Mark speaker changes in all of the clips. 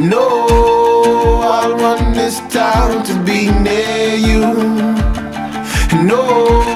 Speaker 1: No, I'll run this town to be near you. No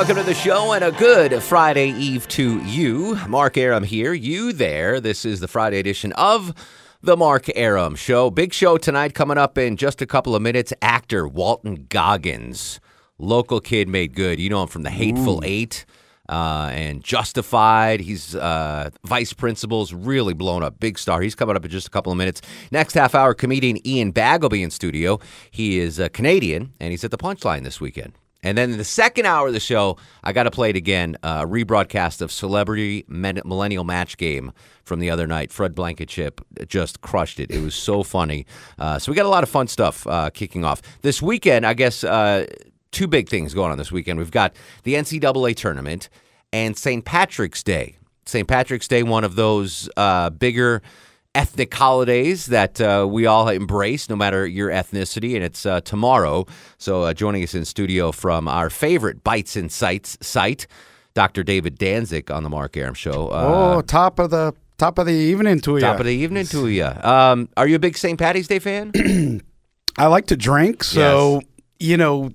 Speaker 2: Welcome to the show and a good Friday Eve to you. Mark Arum here, you there. This is the Friday edition of the Mark Arum Show. Big show tonight coming up in just a couple of minutes. Actor Walton Goggins, local kid made good. You know him from The Hateful Eight. Uh, and Justified. He's uh, vice principal's really blown up. Big star. He's coming up in just a couple of minutes. Next half hour, comedian Ian Bagg will be in studio. He is a Canadian and he's at the Punchline this weekend. And then in the second hour of the show, I got to play it again. A rebroadcast of Celebrity Millennial Match Game from the other night. Fred Blankenship just crushed it. It was so funny. Uh, so we got a lot of fun stuff uh, kicking off this weekend. I guess uh, two big things going on this weekend. We've got the NCAA tournament and St. Patrick's Day. St. Patrick's Day, one of those uh, bigger ethnic holidays that uh, we all embrace, no matter your ethnicity, and it's uh, tomorrow. So, uh, joining us in studio from our favorite Bites and Sights site, Dr. David Danzig on the Mark Arum Show. Uh,
Speaker 3: oh, top of the top of the evening to you.
Speaker 2: Top of the evening to you. Um, are you a big St. Patty's Day fan?
Speaker 3: I like to drink, so you know,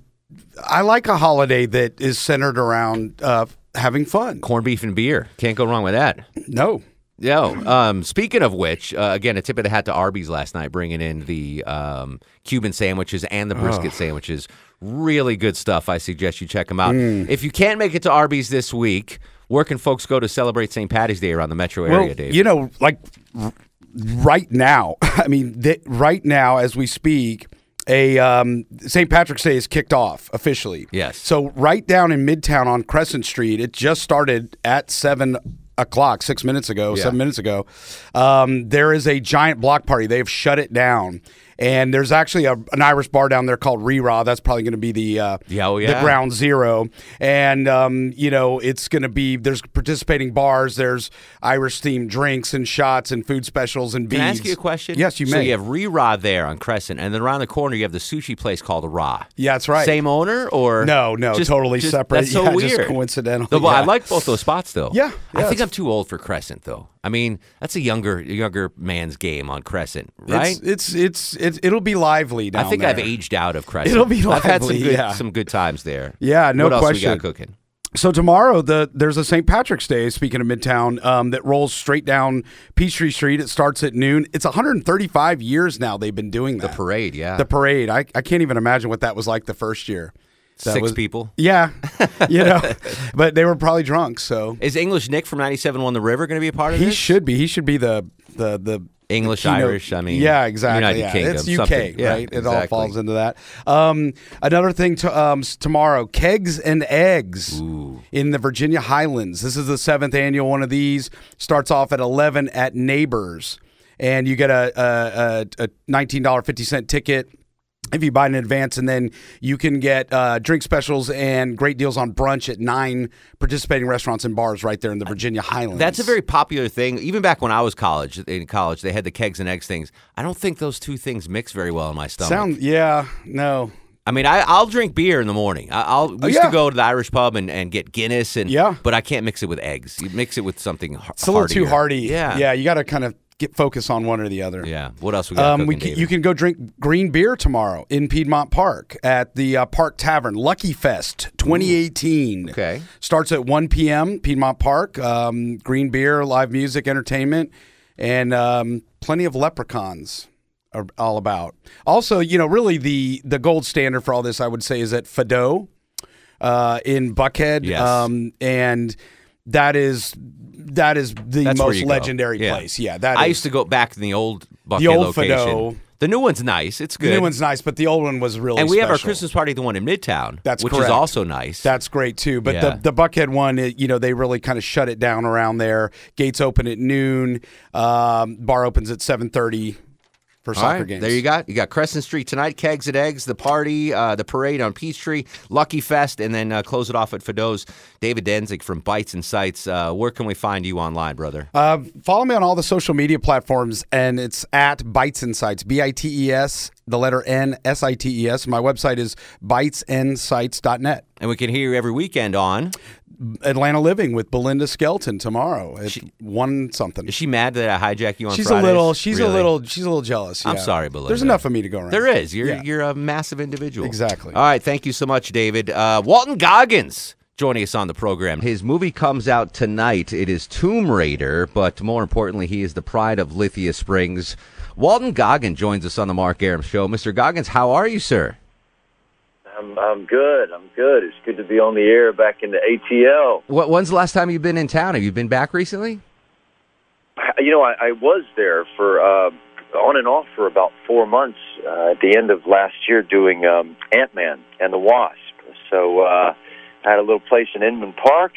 Speaker 3: I like a holiday that is centered around uh, having fun.
Speaker 2: Corned beef and beer. Can't go wrong with that.
Speaker 3: No,
Speaker 2: Yeah. Um, speaking of which, uh, again, a tip of the hat to Arby's last night, bringing in the um, Cuban sandwiches and the brisket sandwiches. Really good stuff. I suggest you check them out. If you can't make it to Arby's this week, where can folks go to celebrate St. Patty's Day around the metro area,
Speaker 3: well,
Speaker 2: Dave?
Speaker 3: you know, like r- right now. I mean, th- right now as we speak. A um, St. Patrick's Day is kicked off officially.
Speaker 2: Yes.
Speaker 3: So right down in Midtown on Crescent Street, it just started at seven o'clock, six minutes ago,
Speaker 2: Yeah.
Speaker 3: seven minutes ago. Um, there is a giant block party. They have shut it down, and there's actually a, an Irish bar down there called Ri Ra. That's probably going to be the uh,
Speaker 2: Yeah, oh,
Speaker 3: the ground zero, and um, you know it's going to be there's participating bars, there's Irish themed drinks and shots and food specials and beads.
Speaker 2: Can I ask you a question?
Speaker 3: Yes, you may.
Speaker 2: So you have Ri Ra there on Crescent, and then around the corner you have the sushi place called Ra.
Speaker 3: Yeah, that's right.
Speaker 2: Same owner or
Speaker 3: No, no,
Speaker 2: Just-
Speaker 3: totally
Speaker 2: just-
Speaker 3: separate.
Speaker 2: That's so
Speaker 3: Yeah, just
Speaker 2: weird.
Speaker 3: coincidental,
Speaker 2: Though, well, I like both those spots though.
Speaker 3: Yeah,
Speaker 2: I think I'm too old for Crescent though. I mean, that's a younger younger man's game on Crescent, right?
Speaker 3: It's it's, it's it, it'll be lively down
Speaker 2: I think
Speaker 3: there.
Speaker 2: I've aged out of Crescent.
Speaker 3: It'll be lively.
Speaker 2: I've had some good
Speaker 3: yeah.
Speaker 2: some good times there.
Speaker 3: Yeah, no
Speaker 2: what else
Speaker 3: question.
Speaker 2: we got cooking?
Speaker 3: So tomorrow, the there's a St. Patrick's Day. Speaking of Midtown, um, that rolls straight down Peachtree Street. It starts at noon. It's 135 years now they've been doing that.
Speaker 2: The parade, yeah.
Speaker 3: The parade. I, I can't even imagine what that was like the first year.
Speaker 2: Six
Speaker 3: was-
Speaker 2: people.
Speaker 3: Yeah, you know, but they were probably drunk. So
Speaker 2: Is English Nick from 97 One the River going to be a part of this?
Speaker 3: he
Speaker 2: this?
Speaker 3: should be. He should be the the the
Speaker 2: English,
Speaker 3: keynote-
Speaker 2: Irish. I mean,
Speaker 3: yeah, exactly.
Speaker 2: United
Speaker 3: yeah.
Speaker 2: Kingdom.
Speaker 3: It's UK,
Speaker 2: something. Yeah,
Speaker 3: right? It all falls into that. Um, another thing to, um, tomorrow: kegs and eggs in the Virginia Highlands. This is the seventh annual one of these. Starts off at eleven at Neighbors, and you get a a, a, a nineteen dollar fifty cent ticket. If you buy in advance, and then you can get uh, drink specials and great deals on brunch at nine participating restaurants and bars right there in the Virginia Highlands.
Speaker 2: That's a very popular thing. Even back when I was college in college, they had the kegs and eggs things. I don't think those two things mix very well in my stomach.
Speaker 3: sound. Yeah, no,
Speaker 2: I mean, I, I'll drink beer in the morning. I, I'll we used
Speaker 3: Oh, yeah.
Speaker 2: to go to the Irish pub and, and get Guinness and
Speaker 3: Yeah.
Speaker 2: but I can't mix it with eggs. You mix it with something.
Speaker 3: It's a little too hearty.
Speaker 2: Yeah,
Speaker 3: yeah. You got to kind of get focus on one or the other.
Speaker 2: yeah. What else we got?
Speaker 3: Um, we can, you can go drink green beer tomorrow in Piedmont Park at the uh, Park Tavern Lucky Fest 2018.
Speaker 2: Okay.
Speaker 3: starts at 1 p.m. Piedmont Park. Um, green beer, live music, entertainment, and um, plenty of leprechauns are all about. Also, you know, really the the gold standard for all this, I would say, is at Fado uh, in Buckhead.
Speaker 2: Yes.
Speaker 3: Um, and that is that is the
Speaker 2: That's
Speaker 3: most legendary
Speaker 2: Yeah.
Speaker 3: place. Yeah, that
Speaker 2: I
Speaker 3: is-
Speaker 2: used to go back in the old Buckhead
Speaker 3: The old
Speaker 2: location.
Speaker 3: Fado.
Speaker 2: The new one's nice. It's good.
Speaker 3: The new one's nice, but the old one was really.
Speaker 2: and we have our. Christmas party, the one in Midtown.
Speaker 3: That's
Speaker 2: which
Speaker 3: correct.
Speaker 2: is also nice.
Speaker 3: That's great too. But
Speaker 2: Yeah.
Speaker 3: the the Buckhead one, it, you know, they really kind of shut it down around there. Gates open at noon. Um, bar opens at seven thirty. For soccer
Speaker 2: right,
Speaker 3: games.
Speaker 2: There you got. You got Crescent Street tonight, Kegs and Eggs, the party, uh, the parade on Peachtree, Lucky Fest, and then uh, close it off at Fado's. David Danzig from Bites and Sights. Uh, where can we find you online, brother?
Speaker 3: Uh, follow me on all the social media platforms, and it's at Bites Insights, B I T E S, the letter N, S I T E S. My website is bitesandsights.net.
Speaker 2: And we can hear you every weekend on.
Speaker 3: Atlanta Living with Belinda Skelton tomorrow at one something.
Speaker 2: Is she mad that I hijack you on
Speaker 3: She's
Speaker 2: Fridays?
Speaker 3: a little. She's
Speaker 2: Really?
Speaker 3: a little. She's a little jealous.
Speaker 2: I'm sorry, Belinda.
Speaker 3: There's enough of me to go around.
Speaker 2: There is. You're
Speaker 3: Yeah.
Speaker 2: you're a massive individual.
Speaker 3: Exactly.
Speaker 2: All right. Thank you so much, David. Uh, Walton Goggins joining us on the program. His movie comes out tonight. It is Tomb Raider, but more importantly, he is the pride of Lithia Springs. Walton Goggins joins us on the Mark Arum Show. Mr. Goggins, how are you, sir?
Speaker 4: I'm I'm good. I'm good. It's good to be on the air back in the ATL.
Speaker 2: What, when's the last time you've been in town? Have you been back recently?
Speaker 4: You know, I, I was there for uh, on and off for about four months uh, at the end of last year doing um, Ant Man and the Wasp. So uh, I had a little place in Inman Park,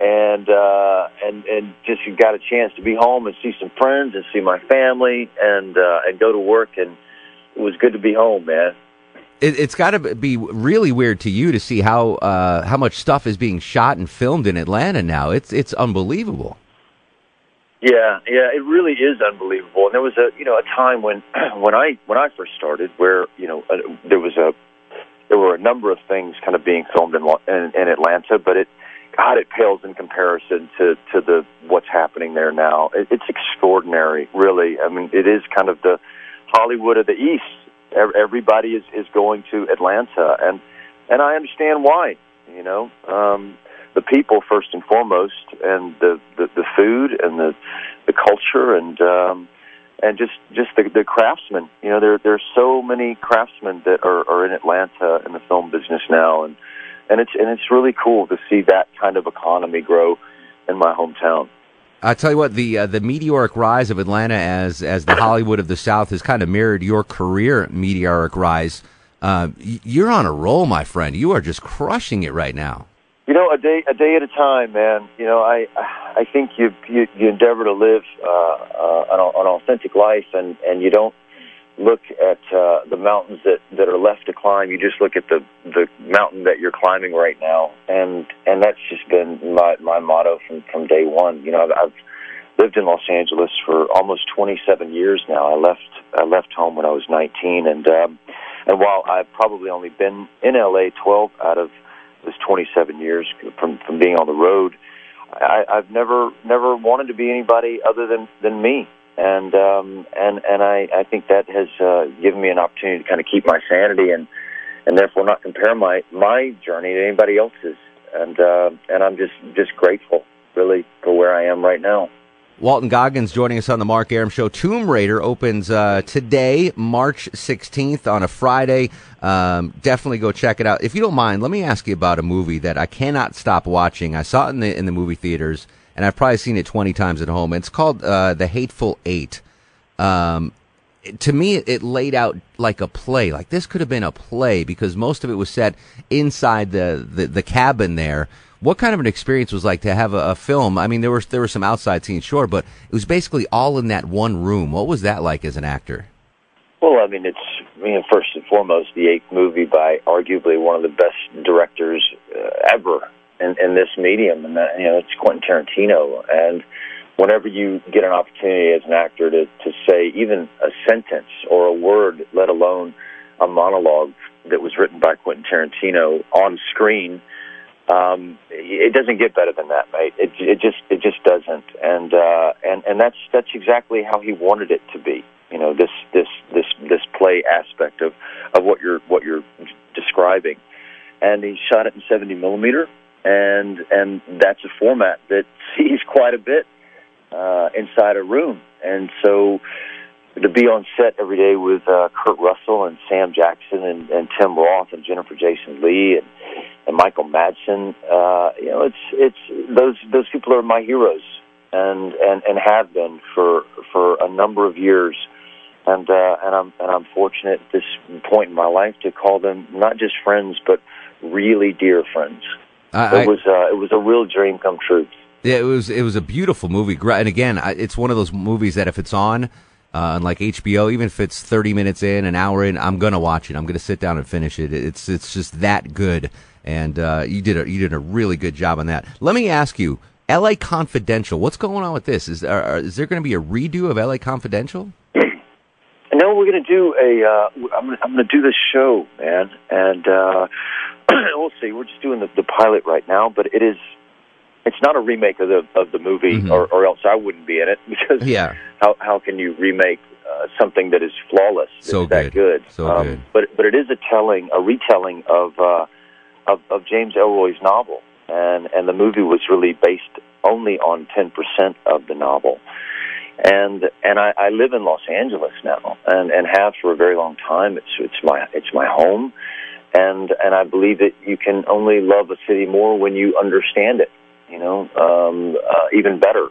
Speaker 4: and uh, and and just got a chance to be home and see some friends and see my family and uh, and go to work. And it was good to be home, man.
Speaker 2: It, it's got to be really weird to you to see how uh, how much stuff is being shot and filmed in Atlanta now. It's it's unbelievable.
Speaker 4: Yeah, yeah, it really is unbelievable. And there was a you know a time when when I when I first started where you know uh, there was a there were a number of things kind of being filmed in in, in Atlanta, but it God it pales in comparison to to the what's happening there now. It, it's extraordinary, really. I mean, it is kind of the Hollywood of the East. Ev- Everybody is is going to Atlanta, and and I understand why. You know, um, the people first and foremost, and the the, the food and the the culture and um, and just just the, the craftsmen. You know, there there's so many craftsmen that are, are in Atlanta in the film business now, and and it's and it's really cool to see that kind of economy grow in my hometown.
Speaker 2: I tell you what, the uh, the meteoric rise of Atlanta as as the Hollywood of the South has kind of mirrored your career meteoric rise. Uh, you're on a roll, my friend. You are just crushing it right now.
Speaker 4: You know, a day a day at a time, man. You know, I I think you you, you endeavor to live uh, uh, an, an authentic life, and and you don't look at uh, the mountains that that are left to climb. You just look at the the mountain that you're climbing right now, and and that's just been my my motto from from day one. You know, I've, I've lived in Los Angeles for almost 27 years now. I left I left home when I was 19, and um, and while I've probably only been in LA 12 out of this 27 years from from being on the road, I, I've never never wanted to be anybody other than than me, and um, and and I I think that has uh, given me an opportunity to kind of keep my sanity and and therefore not compare my my journey to anybody else's, and uh, and I'm just just grateful really for where I am right now.
Speaker 2: Walton Goggins joining us on the Mark Arum Show. Tomb Raider opens uh, today, March 16th on a Friday. Um, definitely go check it out. If you don't mind, let me ask you about a movie that I cannot stop watching. I saw it in the in the movie theaters, and I've probably seen it 20 times at home. It's called uh, The Hateful Eight. Um, to me, it laid out like a play. Like this could have been a play because most of it was set inside the, the, the cabin there. What kind of an experience was like to have a, a film? I mean, there were there were some outside scenes, sure, but it was basically all in that one room. What was that like as an actor?
Speaker 4: Well, I mean, it's I mean, first and foremost the eighth movie by arguably one of the best directors uh, ever in, in this medium, and that you know it's Quentin Tarantino. And whenever you get an opportunity as an actor to to say even a sentence or a word, let alone a monologue that was written by Quentin Tarantino on screen, um, it doesn't get better than that, mate. It, it just it just doesn't, and uh, and and that's that's exactly how he wanted it to be. You know, this this this this play aspect of of what you're what you're describing, and he shot it in 70 millimeter, and and that's a format that sees quite a bit uh, inside a room, and so to be on set every day with uh, Kurt Russell and Sam Jackson and, and Tim Roth and Jennifer Jason Lee and, and Michael Madsen, uh, you know, it's it's those those people are my heroes and and and have been for for a number of years. And uh, and I'm and I'm fortunate at this point in my life to call them not just friends but really dear friends.
Speaker 2: I,
Speaker 4: it was uh, it was a real dream come true.
Speaker 2: Yeah, it was it was a beautiful movie, and again, it's one of those movies that if it's on, Uh, unlike HBO, even if it's 30 minutes in, an hour in, I'm gonna watch it. I'm gonna sit down and finish it. It's it's just that good. And uh, you did a you did a really good job on that. Let me ask you, L.A. Confidential. What's going on with this? Is are- is there going to be a redo of L.A. Confidential?
Speaker 4: We're going to do a. Uh, I'm going I'm to do this show, man, and uh, we'll see. We're just doing the, the pilot right now, but it is. It's not a remake of the of the movie,
Speaker 2: Mhm.
Speaker 4: or, or else I wouldn't be in it because
Speaker 2: Yeah.
Speaker 4: how how can you remake uh, something that is flawless?
Speaker 2: So
Speaker 4: it's that
Speaker 2: good.
Speaker 4: good.
Speaker 2: So
Speaker 4: um,
Speaker 2: good.
Speaker 4: But but it is a telling, a retelling of uh, of, of James Ellroy's novel, and and the movie was really based only on ten percent of the novel. And and I, I live in Los Angeles now, and and have for a very long time. It's it's my it's my home, and and I believe that you can only love a city more when you understand it. You know, um, uh, even better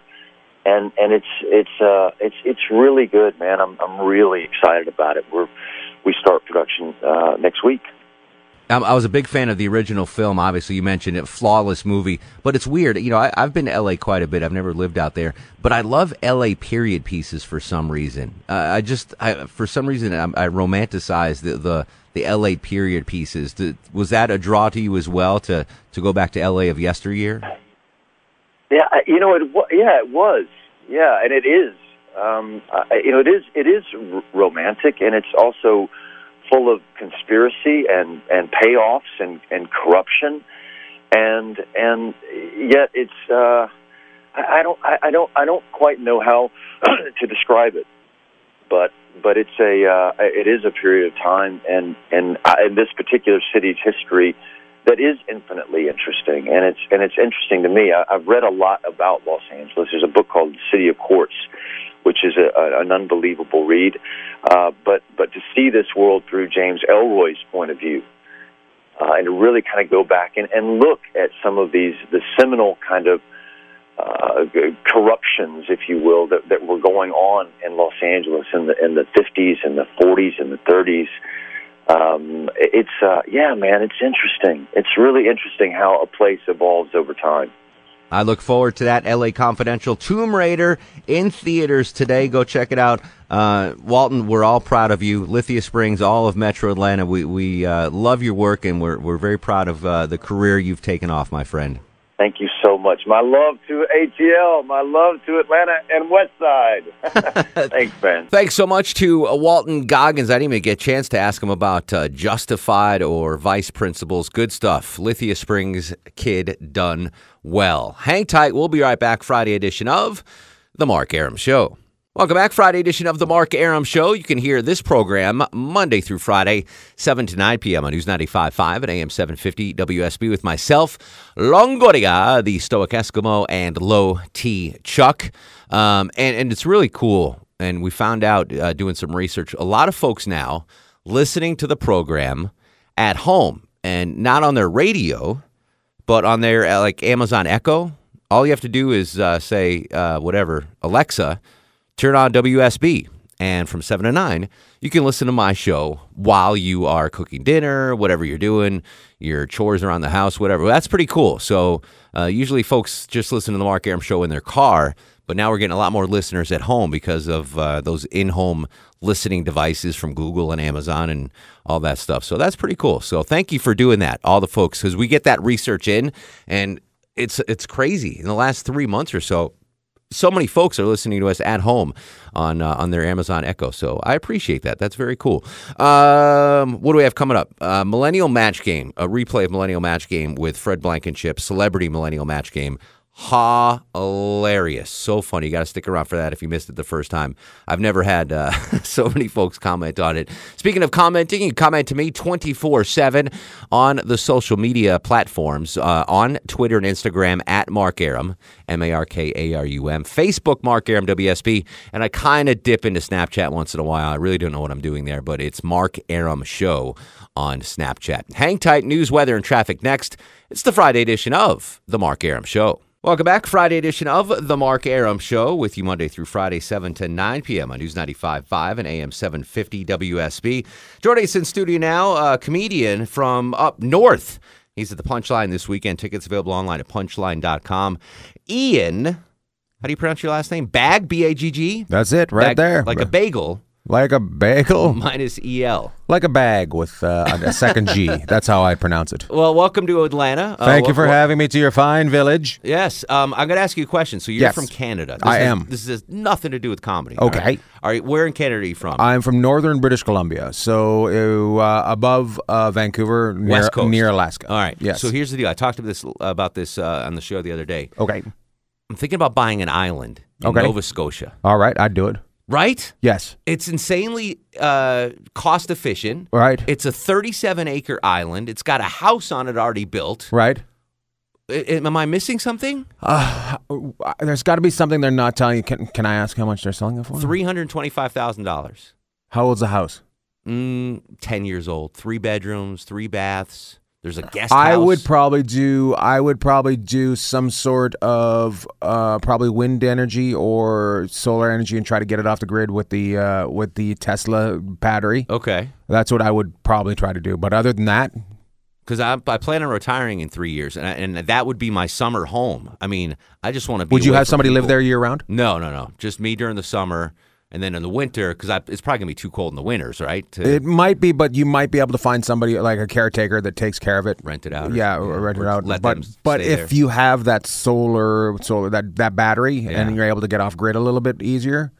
Speaker 4: and and it's it's uh it's it's really good, man. I'm I'm really excited about it. We're we start production uh, next week.
Speaker 2: Um, I was a big fan of the original film. Obviously, you mentioned it, flawless movie. But it's weird. You know, I, I've been to L.A. quite a bit. I've never lived out there, but I love L.A. period pieces for some reason. Uh, I just, I, for some reason, I, I romanticize the, the the L.A. period pieces. Did, was that a draw to you as well to to go back to L.A. of yesteryear?
Speaker 4: Yeah, you know it. Yeah, it was. Yeah, and it is. Um, you know, it is. It is romantic, and it's also full of conspiracy and and payoffs and and corruption, and and yet it's. Uh, I, don't. I, don't. I don't quite know how to describe it, but but it's a. Uh, it is a period of time, and and in this particular city's history that is infinitely interesting, and it's and it's interesting to me. I, I've read a lot about Los Angeles. There's a book called City of Quartz, which is a, a, an unbelievable read. Uh, but but to see this world through James Ellroy's point of view, uh, and to really kind of go back and, and look at some of these the seminal kind of uh, corruptions, if you will, that, that were going on in Los Angeles in the in the 50s and the 40s and the 30s um, it's uh, yeah, man, it's interesting. It's really interesting how a place evolves over time.
Speaker 2: I look forward to that LA Confidential Tomb Raider in theaters today. Go check it out. Uh, Walton, we're all proud of you. Lithia Springs, all of Metro Atlanta. We we uh, love your work and we're we're very proud of uh, the career you've taken off, my friend.
Speaker 4: Thank you so much. My love to ATL, my love to Atlanta and Westside. Thanks, Ben.
Speaker 2: Thanks so much to uh, Walton Goggins. I didn't even get a chance to ask him about uh, Justified or Vice Principals. Good stuff. Lithia Springs kid done well. Hang tight. We'll be right back. Friday edition of The Mark Arum Show. Welcome back. Friday edition of The Mark Arum Show. You can hear this program Monday through Friday, 7 to 9 p.m. on News 95.5 and AM 750 WSB with myself, Longoria, the Stoic Eskimo, and Low T Chuck. Um, and, and it's really cool. And we found out uh, doing some research, a lot of folks now listening to the program at home and not on their radio, but on their uh, like Amazon Echo. All you have to do is uh, say uh, whatever Alexa, turn on WSB, and from seven to nine, you can listen to my show while you are cooking dinner, whatever you're doing, your chores around the house, whatever. That's pretty cool. So uh, usually folks just listen to the Mark Arum show in their car, but now we're getting a lot more listeners at home because of uh, those in-home listening devices from Google and Amazon and all that stuff. So that's pretty cool. So thank you for doing that, all the folks, because we get that research in, and it's it's crazy. In the last three months or so, so many folks are listening to us at home on uh, on their Amazon Echo. So I appreciate that. That's very cool. Um, what do we have coming up? Uh, Millennial Match Game, a replay of Millennial Match Game with Fred Blankenship, Celebrity Millennial Match Game. Hilarious. So funny. You got to stick around for that if you missed it the first time. I've never had uh, so many folks comment on it. Speaking of commenting, you can comment to me 24 7 on the social media platforms uh, on Twitter and Instagram at Mark Arum, M A R K A R U M, Facebook, Mark Arum WSB, and I kind of dip into Snapchat once in a while. I really don't know what I'm doing there, but it's Mark Arum Show on Snapchat. Hang tight, news, weather, and traffic next. It's the Friday edition of The Mark Arum Show. Welcome back. Friday edition of The Mark Arum Show with you Monday through Friday, 7 to 9 p.m. on News 95.5 and AM 750 WSB. Us in studio now, a comedian from up north. He's at the Punchline this weekend. Tickets available online at punchline.com. Ian How do you pronounce your last name? Bagg, B A G G?
Speaker 5: That's it, right
Speaker 2: Bag-
Speaker 5: there.
Speaker 2: Like a bagel
Speaker 5: like a bagel,
Speaker 2: minus EL.
Speaker 5: like a bag with uh, a second G. That's how I pronounce it.
Speaker 2: Well, welcome to Atlanta. Uh,
Speaker 5: Thank you for having me to your fine village.
Speaker 2: Yes, um, I'm going to ask you a question. So you're
Speaker 5: Yes.
Speaker 2: from Canada. This
Speaker 5: I
Speaker 2: has-
Speaker 5: am.
Speaker 2: This has nothing to do with comedy. all
Speaker 5: Okay.
Speaker 2: right? All right. Where in Canada are you from?
Speaker 5: I'm from northern British Columbia, so uh, above uh, Vancouver, near,
Speaker 2: West Coast.
Speaker 5: near Alaska.
Speaker 2: All right.
Speaker 5: Yes.
Speaker 2: So here's the deal. I talked to this about this uh, on the show the other day.
Speaker 5: okay.
Speaker 2: I'm thinking about buying an island in
Speaker 5: Okay.
Speaker 2: Nova Scotia.
Speaker 5: All right. I'd do it.
Speaker 2: Right?
Speaker 5: Yes.
Speaker 2: It's insanely uh, cost efficient.
Speaker 5: Right.
Speaker 2: It's a 37 acre island. It's got a house on it already built.
Speaker 5: right.
Speaker 2: I- am I missing something?
Speaker 5: Uh, there's got to be something they're not telling you. Can, can I ask how much they're selling it for?
Speaker 2: Three hundred twenty-five thousand dollars.
Speaker 5: How old's the house?
Speaker 2: Mm, Ten years old. Three bedrooms. Three baths. There's a guest
Speaker 5: I
Speaker 2: house.
Speaker 5: would probably do. I would probably do some sort of uh, probably wind energy or solar energy and try to get it off the grid with the uh, with the Tesla battery.
Speaker 2: Okay.
Speaker 5: That's what I would probably try to do. But other than that,
Speaker 2: Because I, I plan on retiring in three years, and, I, and that would be my summer home. I mean, I just want to be.
Speaker 5: would you have somebody live there year round?
Speaker 2: No, no, no. Just me during the summer, and then in the winter, because it's probably gonna be too cold in the winters, right? To
Speaker 5: It might be, but you might be able to find somebody like a caretaker that takes care of it.
Speaker 2: rent it out. or-
Speaker 5: Yeah, or rent it out.
Speaker 2: Let
Speaker 5: but
Speaker 2: them
Speaker 5: but
Speaker 2: stay
Speaker 5: if
Speaker 2: there.
Speaker 5: you have that solar solar that that battery
Speaker 2: Yeah.
Speaker 5: and you're able to get off grid a little bit easier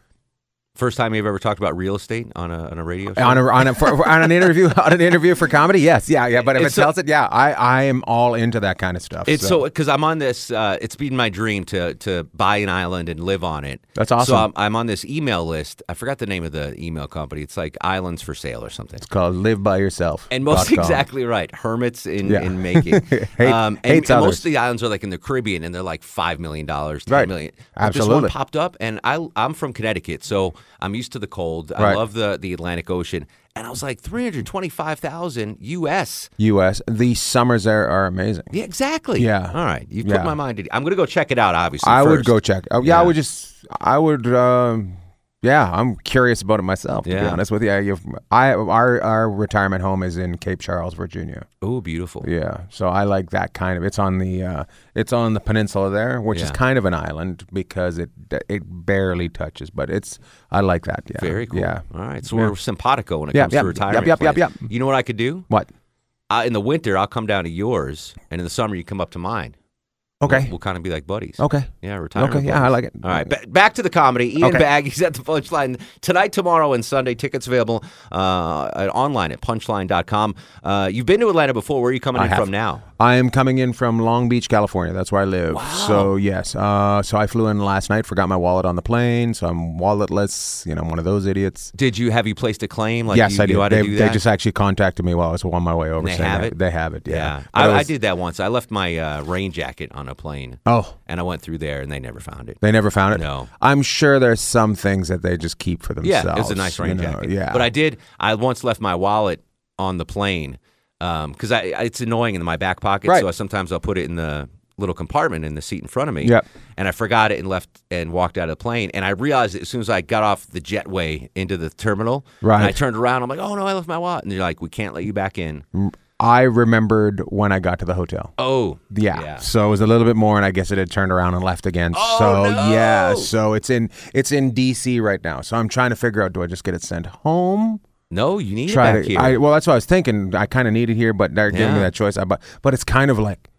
Speaker 2: first time you've ever talked about real estate on a on a radio show.
Speaker 5: on a, on a for, on an interview on an interview for comedy, yes, yeah, yeah. But if
Speaker 2: It's
Speaker 5: it
Speaker 2: so-
Speaker 5: tells it, yeah, I I am all into that kind of stuff.
Speaker 2: It's so because I'm on this. Uh, it's been my dream to to buy an island and live on it.
Speaker 5: That's
Speaker 2: So
Speaker 5: awesome.
Speaker 2: I'm, I'm on this email list. I forgot the name of the email company. It's like Islands for Sale or something.
Speaker 5: it's called Live by Yourself.
Speaker 2: And most exactly right, hermits in,
Speaker 5: Yeah.
Speaker 2: in making.
Speaker 5: Hate-
Speaker 2: um, and, and most of the islands are like in the Caribbean, and they're like five million dollars, ten
Speaker 5: Right.
Speaker 2: million. But This one popped up, and I I'm from Connecticut, so I'm used to the cold. I
Speaker 5: Right.
Speaker 2: love the the Atlantic Ocean, and I was like three hundred twenty five thousand U.S.
Speaker 5: U.S. The summers there are amazing.
Speaker 2: Yeah, exactly.
Speaker 5: Yeah.
Speaker 2: All right, you put
Speaker 5: Yeah.
Speaker 2: my mind. At, I'm gonna go check it out. Obviously,
Speaker 5: I would
Speaker 2: first.
Speaker 5: go check. Oh, yeah, I would just. I would. Um, yeah, I'm curious about it myself. To be
Speaker 2: Yeah.
Speaker 5: honest with you, You've, I our our retirement home is in Cape Charles, Virginia.
Speaker 2: Oh, beautiful.
Speaker 5: Yeah, so I like that kind of. It's on the uh, it's on the peninsula there, which is
Speaker 2: Yeah.
Speaker 5: kind of an island because it it barely touches, but it's I like that. Yeah,
Speaker 2: Very cool.
Speaker 5: Yeah.
Speaker 2: All right. So we're simpatico when it
Speaker 5: Yeah,
Speaker 2: comes
Speaker 5: yeah,
Speaker 2: to retirement.
Speaker 5: yep, yep,
Speaker 2: plans.
Speaker 5: yep.
Speaker 2: You know what I could do?
Speaker 5: What?
Speaker 2: Uh, in the winter, I'll come down to yours, and in the summer, you come up to mine.
Speaker 5: Okay.
Speaker 2: We'll, we'll kind of be like buddies.
Speaker 5: Okay.
Speaker 2: Yeah, retirement.
Speaker 5: Okay, yeah. I like it.
Speaker 2: All right, ba- back to the comedy. Ian
Speaker 5: Okay.
Speaker 2: Bagg, he's at the Punchline tonight, tomorrow, and Sunday. Tickets available uh, at- online at punchline.com. Uh, you've been to Atlanta before. Where are you coming
Speaker 5: I
Speaker 2: in
Speaker 5: have.
Speaker 2: from now?
Speaker 5: I am coming in from Long Beach, California. That's where I live. So yes, uh, so I flew in last night. Forgot my wallet on the plane, so I'm walletless. You know, I'm one of those idiots.
Speaker 2: Did you have you placed a claim? Like
Speaker 5: yes,
Speaker 2: you,
Speaker 5: I did. They,
Speaker 2: do
Speaker 5: they just actually contacted me while I was on my way over.
Speaker 2: they
Speaker 5: saying
Speaker 2: have
Speaker 5: that-
Speaker 2: it?
Speaker 5: They have it. Yeah.
Speaker 2: Yeah, I,
Speaker 5: it
Speaker 2: I did that once. I left my uh, rain jacket on a plane,
Speaker 5: Oh,
Speaker 2: and I went through there, and they never found it.
Speaker 5: they never found it.
Speaker 2: No.
Speaker 5: I'm sure there's some things that they just keep for
Speaker 2: Yeah,
Speaker 5: themselves.
Speaker 2: it was a nice rain
Speaker 5: you know,
Speaker 2: jacket.
Speaker 5: Yeah,
Speaker 2: but I did. I once left my wallet on the plane Um, because I, I it's annoying in my back pocket.
Speaker 5: Right.
Speaker 2: So I, sometimes I'll put it in the little compartment in the seat in front of me.
Speaker 5: Yep.
Speaker 2: And I forgot it and left and walked out of the plane. And I realized as soon as I got off the jetway into the terminal.
Speaker 5: Right.
Speaker 2: And I turned around. I'm like, oh no, I left my wallet. And they're like, we can't let you back in.
Speaker 5: I remembered when I got to the hotel.
Speaker 2: Oh.
Speaker 5: Yeah.
Speaker 2: Yeah.
Speaker 5: So it was a little bit more, and I guess it had turned around and left again.
Speaker 2: Oh,
Speaker 5: so
Speaker 2: no!
Speaker 5: yeah. So it's in it's in DC right now. So I'm trying to figure out: do I just get it sent home?
Speaker 2: No, you need
Speaker 5: Try
Speaker 2: it back
Speaker 5: to.
Speaker 2: here.
Speaker 5: I, well, that's what I was thinking. I kind of need it here, but they're giving me
Speaker 2: Yeah.
Speaker 5: that choice. I, but but it's kind of like,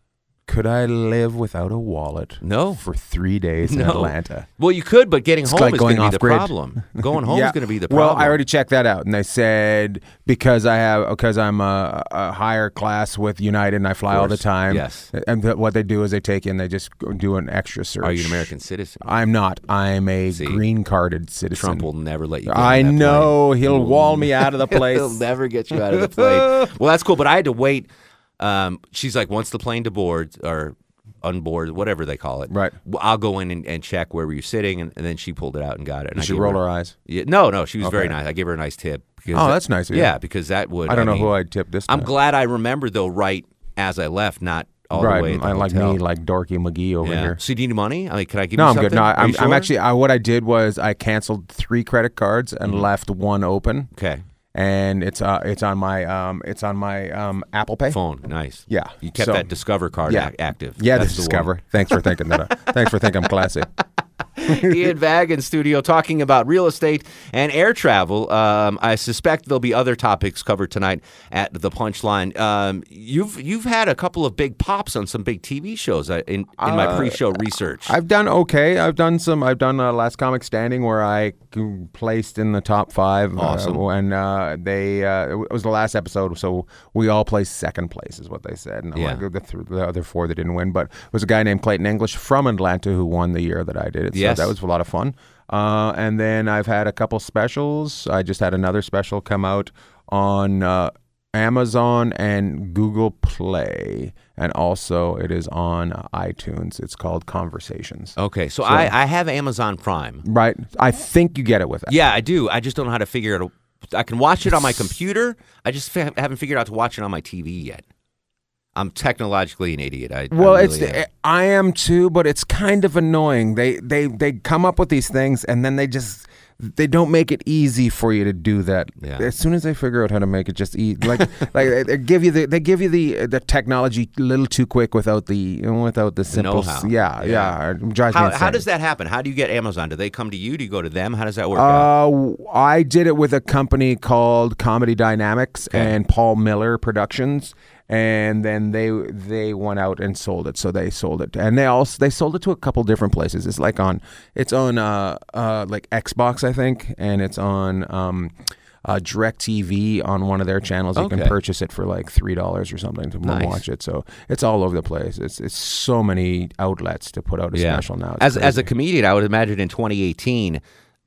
Speaker 5: could I live without a wallet?
Speaker 2: No.
Speaker 5: For three days in
Speaker 2: No.
Speaker 5: Atlanta.
Speaker 2: well, you could, but getting home
Speaker 5: like
Speaker 2: is
Speaker 5: going
Speaker 2: to be the
Speaker 5: off-grid.
Speaker 2: problem. Going home is going to be the problem. Well.
Speaker 5: I already checked that out, and they said because I have because I'm a, a higher class with United, and I fly all the time.
Speaker 2: Yes.
Speaker 5: And th- what they do is they take in, they just do an extra search.
Speaker 2: Are you an American citizen?
Speaker 5: I'm not. I'm a
Speaker 2: See?
Speaker 5: green carded citizen.
Speaker 2: Trump will never let you.
Speaker 5: I know
Speaker 2: plane.
Speaker 5: he'll wall me out of the place.
Speaker 2: He'll never get you out of the plane. well, that's cool, but I had to wait. Um, she's like, once the plane to board or unboard, whatever they call it,
Speaker 5: Right.
Speaker 2: I'll go in and, and check where were you sitting, and, and then she pulled it out and got it. And
Speaker 5: Did
Speaker 2: I
Speaker 5: she roll
Speaker 2: her,
Speaker 5: her eyes?
Speaker 2: Yeah, no, no, she was very nice. I gave her a nice tip. Because
Speaker 5: Oh,
Speaker 2: that-
Speaker 5: that's nice of you.
Speaker 2: Yeah, because that would.
Speaker 5: I don't know
Speaker 2: mean,
Speaker 5: who I'd tip this
Speaker 2: I'm glad I remembered though, right as I left, not all
Speaker 5: right,
Speaker 2: the way.
Speaker 5: I like
Speaker 2: hotel.
Speaker 5: me, like Dorky McGee over
Speaker 2: yeah.
Speaker 5: here.
Speaker 2: So do you need money? I mean, can I give
Speaker 5: No,
Speaker 2: you
Speaker 5: I'm
Speaker 2: something?
Speaker 5: good. No, I'm,
Speaker 2: you
Speaker 5: I'm
Speaker 2: sure?
Speaker 5: actually. I, what I did was I canceled three credit cards and
Speaker 2: Mm-hmm.
Speaker 5: left one open,
Speaker 2: okay.
Speaker 5: And it's uh it's on my um it's on my um Apple Pay.
Speaker 2: Phone, nice.
Speaker 5: Yeah,
Speaker 2: you kept
Speaker 5: so-
Speaker 2: that Discover card
Speaker 5: Yeah.
Speaker 2: ac- active.
Speaker 5: Yeah,
Speaker 2: That's
Speaker 5: the
Speaker 2: one.
Speaker 5: Discover. Thanks for thinking that. uh, thanks for thinking I'm classy.
Speaker 2: Ian Bagg in studio talking about real estate and air travel. Um, I suspect there'll be other topics covered tonight at the Punchline. Um, you've you've had a couple of big pops on some big TV shows uh, in in my pre-show research.
Speaker 5: I've done okay. I've done some. I've done uh, Last Comic Standing where I placed in the top five. uh,
Speaker 2: Awesome.
Speaker 5: and uh, they uh, it was the last episode, so we all placed second place, is what they said. And
Speaker 2: Yeah.
Speaker 5: like, the, th- the other four that didn't win, but it was a guy named Clayton English from Atlanta who won the year that I did
Speaker 2: Yes.
Speaker 5: So that was a lot of fun. Uh, and then I've had a couple specials. I just had another special come out on. Uh, Amazon and Google Play, and also it is on iTunes. It's called Conversations.
Speaker 2: okay, so, I, I have Amazon Prime.
Speaker 5: Right. I think you get it with it.
Speaker 2: Yeah, I do. I just don't know how to figure it. out. I can watch it on my computer. I just haven't figured out to watch it on my TV yet. I'm technologically an idiot. I,
Speaker 5: Well,
Speaker 2: I
Speaker 5: it's
Speaker 2: am.
Speaker 5: I am too, but it's kind of annoying. They they they come up with these things and then they just they don't make it easy for you to do that.
Speaker 2: Yeah.
Speaker 5: As soon as they figure out how to make it just easy, like like they, they give you the they give you the the technology a little too quick without the without the simple.
Speaker 2: know-how.
Speaker 5: Yeah,
Speaker 2: Yeah.
Speaker 5: yeah. It drives me
Speaker 2: how, how does that happen? How do you get Amazon? Do they come to you? Do you go to them? How does that work? out?
Speaker 5: Uh, I did it with a company called Comedy Dynamics and Paul Miller Productions, and then they they went out and sold it. So they sold it, and they also they sold it to a couple different places. It's like on it's on uh uh like Xbox, I think, and it's on um. Uh, DirecTV on one of their channels, you can purchase it for like three dollars or something to
Speaker 2: Nice.
Speaker 5: watch it. So it's all over the place. It's it's so many outlets to put out a special now. It's
Speaker 2: As as a comedian, I would imagine in 2018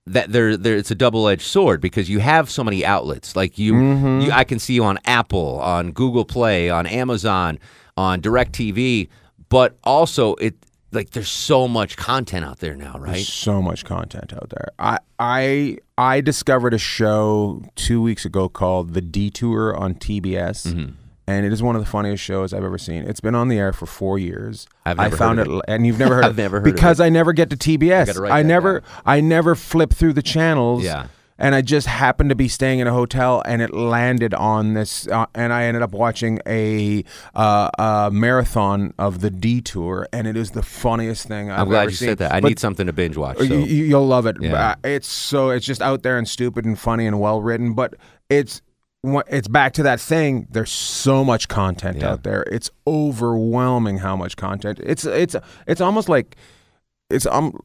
Speaker 2: that there there it's a double edged sword because you have so many outlets. Like you,
Speaker 5: Mm-hmm.
Speaker 2: you, I can see you on Apple, on Google Play, on Amazon, on DirecTV, but also it like there's so much content out there now, right?
Speaker 5: There's so much content out there. I I I discovered a show two weeks ago called The Detour on TBS.
Speaker 2: Mm-hmm.
Speaker 5: And it is one of the funniest shows I've ever seen. It's been on the air for four years.
Speaker 2: I've
Speaker 5: I
Speaker 2: never
Speaker 5: found
Speaker 2: heard
Speaker 5: it,
Speaker 2: of
Speaker 5: and you've never heard.
Speaker 2: I've
Speaker 5: of it
Speaker 2: never heard
Speaker 5: because
Speaker 2: it.
Speaker 5: I never get to TBS. I never,
Speaker 2: down.
Speaker 5: I never flip through the channels.
Speaker 2: Yeah.
Speaker 5: And I just happened to be staying in a hotel, and it landed on this, uh, and I ended up watching a uh, uh, marathon of the Detour, and it is the funniest thing I've
Speaker 2: I'm glad you
Speaker 5: seen.
Speaker 2: said that. I
Speaker 5: But
Speaker 2: need something to binge watch. So.
Speaker 5: you, you'll love it.
Speaker 2: Yeah.
Speaker 5: Uh, It's so it's just out there and stupid and funny and well written, but it's it's back to that thing. There's so much content
Speaker 2: Yeah.
Speaker 5: out there. It's overwhelming how much content. It's it's it's almost like it's um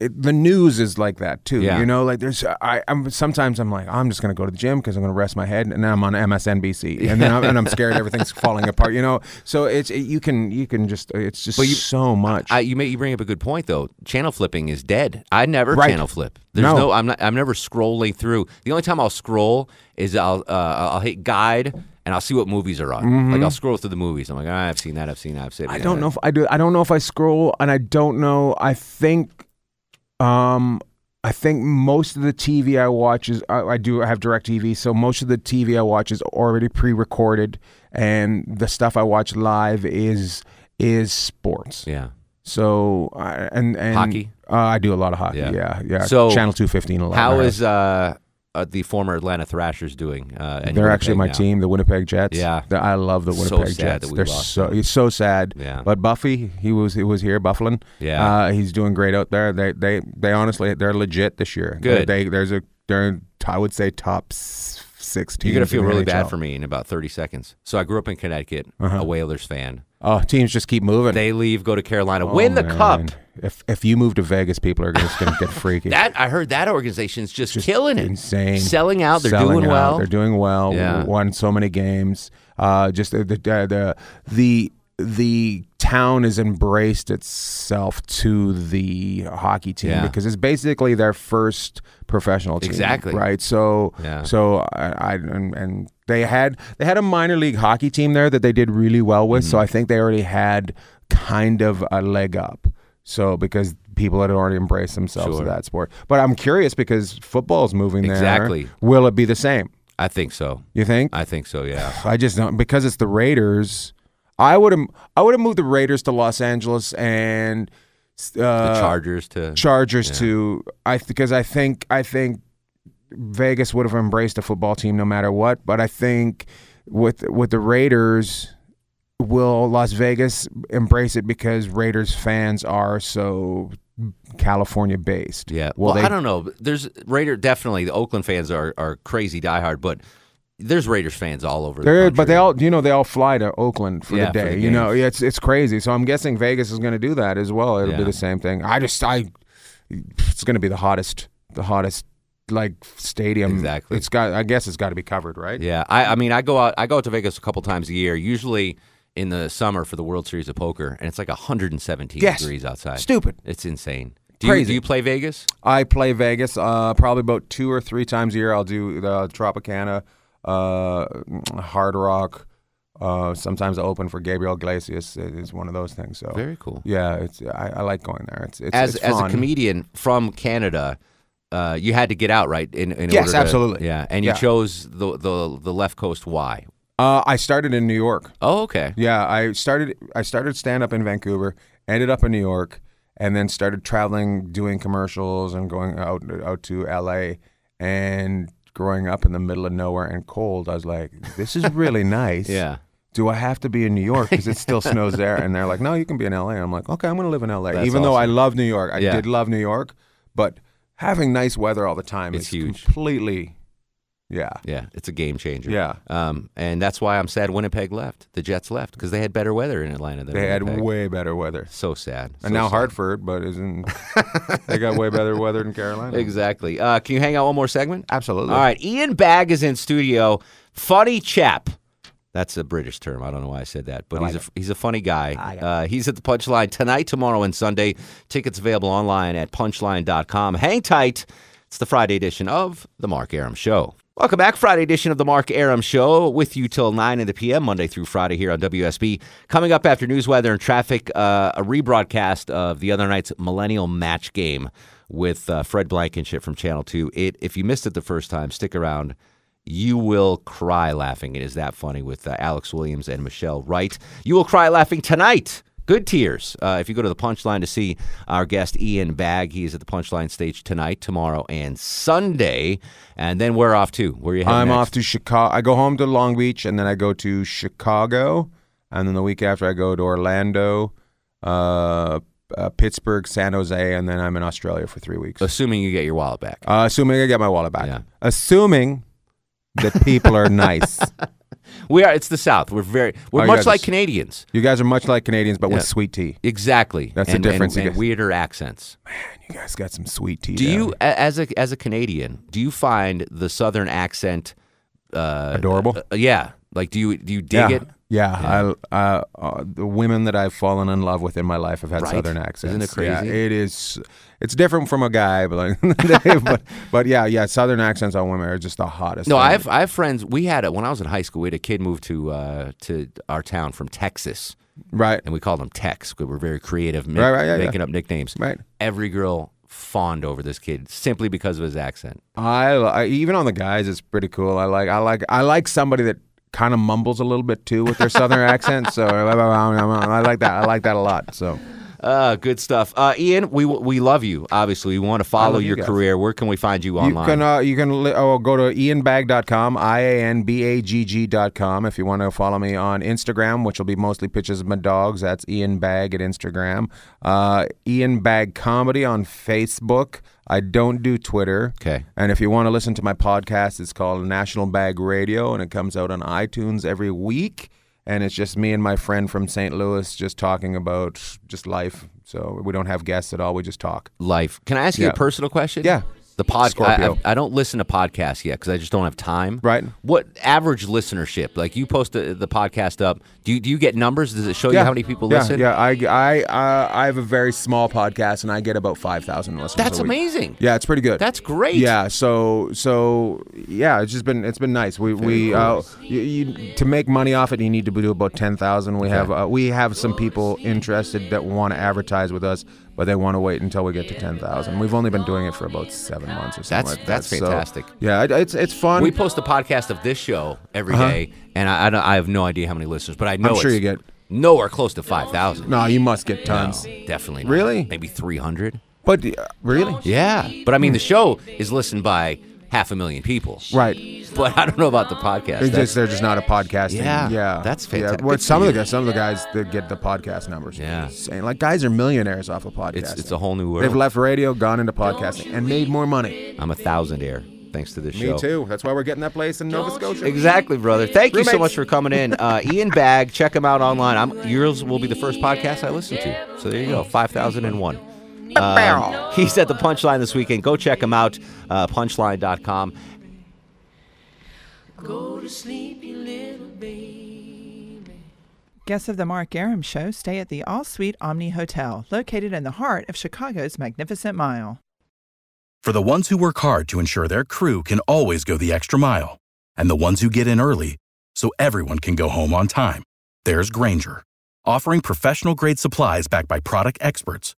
Speaker 5: it, the news is like that too.
Speaker 2: Yeah.
Speaker 5: You know, like there's I I'm sometimes I'm like I'm just gonna go to the gym because I'm gonna rest my head, and then I'm on MSNBC, and then I'm, and I'm scared everything's falling apart. You know, so it's it, you can you can just it's just
Speaker 2: But you-
Speaker 5: so much.
Speaker 2: I, you may, you bring up a good point though. Channel flipping is dead. I never
Speaker 5: Right.
Speaker 2: channel flip. There's
Speaker 5: No.
Speaker 2: no. I'm not. I'm never scrolling through. The only time I'll scroll is I'll uh, I'll hit guide and I'll see what movies are on. Like I'll scroll through the movies. I'm like, ah, I've seen that. I've seen that. I've seen.
Speaker 5: Mm-hmm. I don't know if I do. I don't know if I scroll, and I don't know. I think, um, I think most of the TV I watch is I, I do have Directv, so most of the TV I watch is already pre-recorded, and the stuff I watch live is is sports.
Speaker 2: Yeah.
Speaker 5: So I and and
Speaker 2: Hockey?
Speaker 5: Uh, I do a lot of hockey.
Speaker 2: Yeah.
Speaker 5: Yeah, yeah.
Speaker 2: So,
Speaker 5: Channel two fifteen a lot.
Speaker 2: How is uh, uh, the former Atlanta Thrashers doing? Uh,
Speaker 5: They're actually my
Speaker 2: now?
Speaker 5: team, the Winnipeg Jets.
Speaker 2: Yeah.
Speaker 5: The- I love the Winnipeg
Speaker 2: sad
Speaker 5: Jets. They're so
Speaker 2: them.
Speaker 5: it's so sad.
Speaker 2: Yeah.
Speaker 5: But Buffy, he was he was here, Byfuglien.
Speaker 2: Yeah.
Speaker 5: Uh, he's doing great out there. They they they honestly they're legit this year.
Speaker 2: Good.
Speaker 5: They, they there's a they're I would say top s- six teams.
Speaker 2: You're gonna feel really bad for me in about 30 seconds. So I grew up in Connecticut,
Speaker 5: Uh-huh.
Speaker 2: a Whalers fan.
Speaker 5: Oh, teams just keep moving.
Speaker 2: They leave, go to Carolina,
Speaker 5: Oh,
Speaker 2: win the
Speaker 5: man.
Speaker 2: cup.
Speaker 5: If if you move to Vegas, people are just gonna get freaky.
Speaker 2: That I heard that organization's just, killing it,
Speaker 5: insane.
Speaker 2: selling out. They're
Speaker 5: Selling
Speaker 2: doing
Speaker 5: out.
Speaker 2: well.
Speaker 5: They're doing well.
Speaker 2: Yeah.
Speaker 5: Won so many games. Uh, just the the the the the town has embraced itself to the hockey team
Speaker 2: Yeah.
Speaker 5: because it's basically their first professional team.
Speaker 2: Exactly.
Speaker 5: Right. So
Speaker 2: Yeah.
Speaker 5: so I, I and, and they had they had a minor league hockey team there that they did really well with.
Speaker 2: Mm-hmm.
Speaker 5: So I think they already had kind of a leg up. So because people had already embraced themselves
Speaker 2: Sure.
Speaker 5: to that sport. But I'm curious because football's moving there.
Speaker 2: Exactly.
Speaker 5: Will it be the same?
Speaker 2: I think so.
Speaker 5: You think?
Speaker 2: I think so. Yeah.
Speaker 5: I just don't because it's the Raiders. I would have I would have moved the Raiders to Los Angeles and uh,
Speaker 2: The Chargers to
Speaker 5: Chargers to I because I think I think Vegas would have embraced a football team no matter what. But I think with with the Raiders, will Las Vegas embrace it because Raiders fans are so California based.
Speaker 2: Yeah.
Speaker 5: Well,
Speaker 2: Well,
Speaker 5: they,
Speaker 2: I don't know. There's Raider. Definitely, the Oakland fans are are crazy diehard, but there's Raiders fans all over. the
Speaker 5: There, but they all, you know, they all fly to Oakland for
Speaker 2: Yeah,
Speaker 5: the
Speaker 2: for
Speaker 5: day.
Speaker 2: the
Speaker 5: you know, it's it's crazy. So I'm guessing Vegas is going to do that as well. It'll
Speaker 2: Yeah.
Speaker 5: be the same thing. I just, I, it's going to be the hottest, the hottest like stadium.
Speaker 2: Exactly.
Speaker 5: It's got. I guess it's got to be covered, right?
Speaker 2: Yeah, I, I mean, I go out. I go out to Vegas a couple times a year. Usually in the summer for the World Series of Poker, and it's like 117
Speaker 5: Yes.
Speaker 2: degrees outside.
Speaker 5: Stupid.
Speaker 2: It's insane. Do you, do you play Vegas?
Speaker 5: I play Vegas uh, probably about two or three times a year. I'll do the Tropicana, uh, Hard Rock. Uh, sometimes I open for Gabriel Iglesias. It's one of those things. So
Speaker 2: Very cool.
Speaker 5: Yeah, it's I, I like going there. It's, it's
Speaker 2: As
Speaker 5: it's
Speaker 2: as a comedian from Canada, uh, you had to get out right. In, in
Speaker 5: Yes,
Speaker 2: to-
Speaker 5: absolutely.
Speaker 2: Yeah, and you
Speaker 5: Yeah.
Speaker 2: chose the the the left coast. Why?
Speaker 5: Uh, I started in New York.
Speaker 2: Oh, okay.
Speaker 5: Yeah, I started I started stand up in Vancouver, ended up in New York, and then started traveling, doing commercials and going out out to LA. And growing up in the middle of nowhere and cold, I was like, "This is really nice."
Speaker 2: Yeah.
Speaker 5: Do I have to be in New York because it still snows there? And they're like, "No, you can be in LA." And I'm like, "Okay, I'm going to live in LA."
Speaker 2: That's
Speaker 5: Even though I love New York, I
Speaker 2: Yeah.
Speaker 5: did love New York, but having nice weather all the time
Speaker 2: It's
Speaker 5: is
Speaker 2: huge.
Speaker 5: completely, yeah,
Speaker 2: Yeah, it's a game changer.
Speaker 5: Yeah.
Speaker 2: Um, and that's why I'm sad Winnipeg left. The Jets left because they had better weather in Atlanta than
Speaker 5: they had way better weather.
Speaker 2: So sad.
Speaker 5: And
Speaker 2: So
Speaker 5: now
Speaker 2: sad.
Speaker 5: Hartford, but isn't they got way better weather than Carolina?
Speaker 2: Exactly. Uh, can you hang out one more segment?
Speaker 5: Absolutely.
Speaker 2: All right. Ian Bagg is in studio. Funny chap. That's a British term. I don't know why I said that, but he's a he's a funny guy. Uh, he's at the Punchline tonight, tomorrow, and Sunday. Tickets available online at punchline.com. Hang tight. It's the Friday edition of the Mark Arum Show. Welcome back, Friday edition of the Mark Arum Show, with you till 9 in the p.m., Monday through Friday here on WSB. Coming up after news, weather, and traffic, uh, a rebroadcast of the other night's Millennial Match Game with uh, Fred Blankenship from Channel 2. It, if you missed it the first time, stick around. You will cry laughing. It is that funny with uh, Alex Williams and Michelle Wright. You will cry laughing tonight. Good tears. Uh, if you go to the Punchline to see our guest Ian Bagg, he is at the Punchline stage tonight, tomorrow, and Sunday. And then we're off to Where are you heading
Speaker 5: I'm
Speaker 2: next?
Speaker 5: off to Chicago. I go home to Long Beach, and then I go to Chicago, and then the week after I go to Orlando, uh, uh, Pittsburgh, San Jose, and then I'm in Australia for three weeks.
Speaker 2: Assuming you get your wallet back.
Speaker 5: Uh, assuming I get my wallet back.
Speaker 2: Yeah.
Speaker 5: Assuming that people are nice.
Speaker 2: We are. It's the South. We're very. We're
Speaker 5: Oh, you
Speaker 2: much
Speaker 5: guys
Speaker 2: like
Speaker 5: are-
Speaker 2: Canadians.
Speaker 5: You guys are much like Canadians, but
Speaker 2: Yeah.
Speaker 5: with sweet tea.
Speaker 2: Exactly.
Speaker 5: That's the
Speaker 2: and,
Speaker 5: difference,
Speaker 2: And,
Speaker 5: you
Speaker 2: and
Speaker 5: guys.
Speaker 2: weirder accents.
Speaker 5: Man, you guys got some sweet tea.
Speaker 2: Do
Speaker 5: down
Speaker 2: you,
Speaker 5: here.
Speaker 2: a- as a as a Canadian, do you find the Southern accent uh,
Speaker 5: Adorable?
Speaker 2: uh, yeah. Like, do you do you dig
Speaker 5: yeah.
Speaker 2: it?
Speaker 5: Yeah, I, uh, uh, the women that I've fallen in love with in my life have had
Speaker 2: Right.
Speaker 5: southern accents.
Speaker 2: Isn't it
Speaker 5: Yeah,
Speaker 2: crazy?
Speaker 5: it is. It's different from a guy, but like, but but yeah, yeah, southern accents on women are just the hottest.
Speaker 2: No,
Speaker 5: thing.
Speaker 2: I have I have friends. We had it when I was in high school. We had a kid move to uh, to our town from Texas,
Speaker 5: right,
Speaker 2: and we called him Tex. We were very creative,
Speaker 5: Right, right, yeah,
Speaker 2: making up nicknames.
Speaker 5: right.
Speaker 2: Every girl fawned over this kid simply because of his accent.
Speaker 5: I, I even on the guys, it's pretty cool. I like I like I like somebody that kind of mumbles a little bit too with their southern accent. So I like that. I like that a lot. So
Speaker 2: Uh, good stuff. Uh, Ian, we we love you. Obviously, we want to follow your career. Where can we find you online?
Speaker 5: you can uh, you can oh, go to ianbagg.com, i a n b a g g.com if you want to follow me on Instagram, which will be mostly pictures of my dogs. That's Ian Bagg at Instagram. Uh, Ian Bagg Comedy on Facebook. I don't do Twitter.
Speaker 2: Okay.
Speaker 5: And if you want to listen to my podcast, it's called National Bag Radio, and it comes out on iTunes every week. And it's just me and my friend from St. Louis just talking about just life. So we don't have guests at all. We just talk.
Speaker 2: Life. Can I ask you
Speaker 5: Yeah.
Speaker 2: a personal question?
Speaker 5: Yeah.
Speaker 2: The pod.
Speaker 5: Scorpio.
Speaker 2: I, I, I don't listen to podcasts yet because I just don't have time.
Speaker 5: Right.
Speaker 2: What average listenership? Like you post the, the podcast up. Do you, do you get numbers? Does it show you how many people
Speaker 5: yeah,
Speaker 2: listen?
Speaker 5: Yeah, I, I, uh, I have a very small podcast, and I get about five thousand listeners.
Speaker 2: That's
Speaker 5: a week.
Speaker 2: amazing.
Speaker 5: Yeah, it's pretty good.
Speaker 2: That's great.
Speaker 5: Yeah, so so yeah, it's just been it's been nice. We we uh, you, you to make money off it, you need to do about ten thousand. We have uh, we have some people interested that want to advertise with us, but they want to wait until we get to ten thousand. We've only been doing it for about seven months or something.
Speaker 2: That's-
Speaker 5: like
Speaker 2: that's
Speaker 5: that. So,
Speaker 2: fantastic.
Speaker 5: yeah, it, it's it's fun.
Speaker 2: We post a podcast of this show every day, and I, I, don't, I have no idea how many listeners, but I know
Speaker 5: Uh-huh. I'm sure
Speaker 2: it's
Speaker 5: you get.
Speaker 2: nowhere close to five thousand.
Speaker 5: No, you must get tons.
Speaker 2: definitely. Not.
Speaker 5: Really?
Speaker 2: Maybe three hundred.
Speaker 5: But uh, really,
Speaker 2: Yeah, but I mean, the show is listened by half a million people.
Speaker 5: Right.
Speaker 2: But I don't know about the podcast.
Speaker 5: It's
Speaker 2: That's-
Speaker 5: just they're just not a podcasting.
Speaker 2: Yeah,
Speaker 5: yeah,
Speaker 2: that's
Speaker 5: Yeah.
Speaker 2: fantastic.
Speaker 5: What
Speaker 2: Good
Speaker 5: some
Speaker 2: for
Speaker 5: of the
Speaker 2: you.
Speaker 5: guys, some of the guys that get the podcast numbers.
Speaker 2: Yeah.
Speaker 5: Insane. Like guys are millionaires off of podcasting.
Speaker 2: it's, it's a whole new world.
Speaker 5: They've left radio, gone into podcasting, and made more money.
Speaker 2: I'm a thousand thousandaire thanks to this show.
Speaker 5: Me too. That's why we're getting that place in Nova Scotia.
Speaker 2: Exactly, brother. Thank you so
Speaker 5: Roommates.
Speaker 2: much for coming in. Uh, Ian Bagg, check him out online. I'm, yours will be the first podcast I listen to. So there you go, 5001. Um, he's at the Punchline this weekend. Go check him out, uh, punchline.com. Go to sleep, you little baby.
Speaker 6: Guests of the Mark Arum Show stay at the All Suite Omni Hotel, located in the heart of Chicago's Magnificent Mile.
Speaker 7: For the ones who work hard to ensure their crew can always go the extra mile, and the ones who get in early so everyone can go home on time, there's Granger, offering professional grade supplies backed by product experts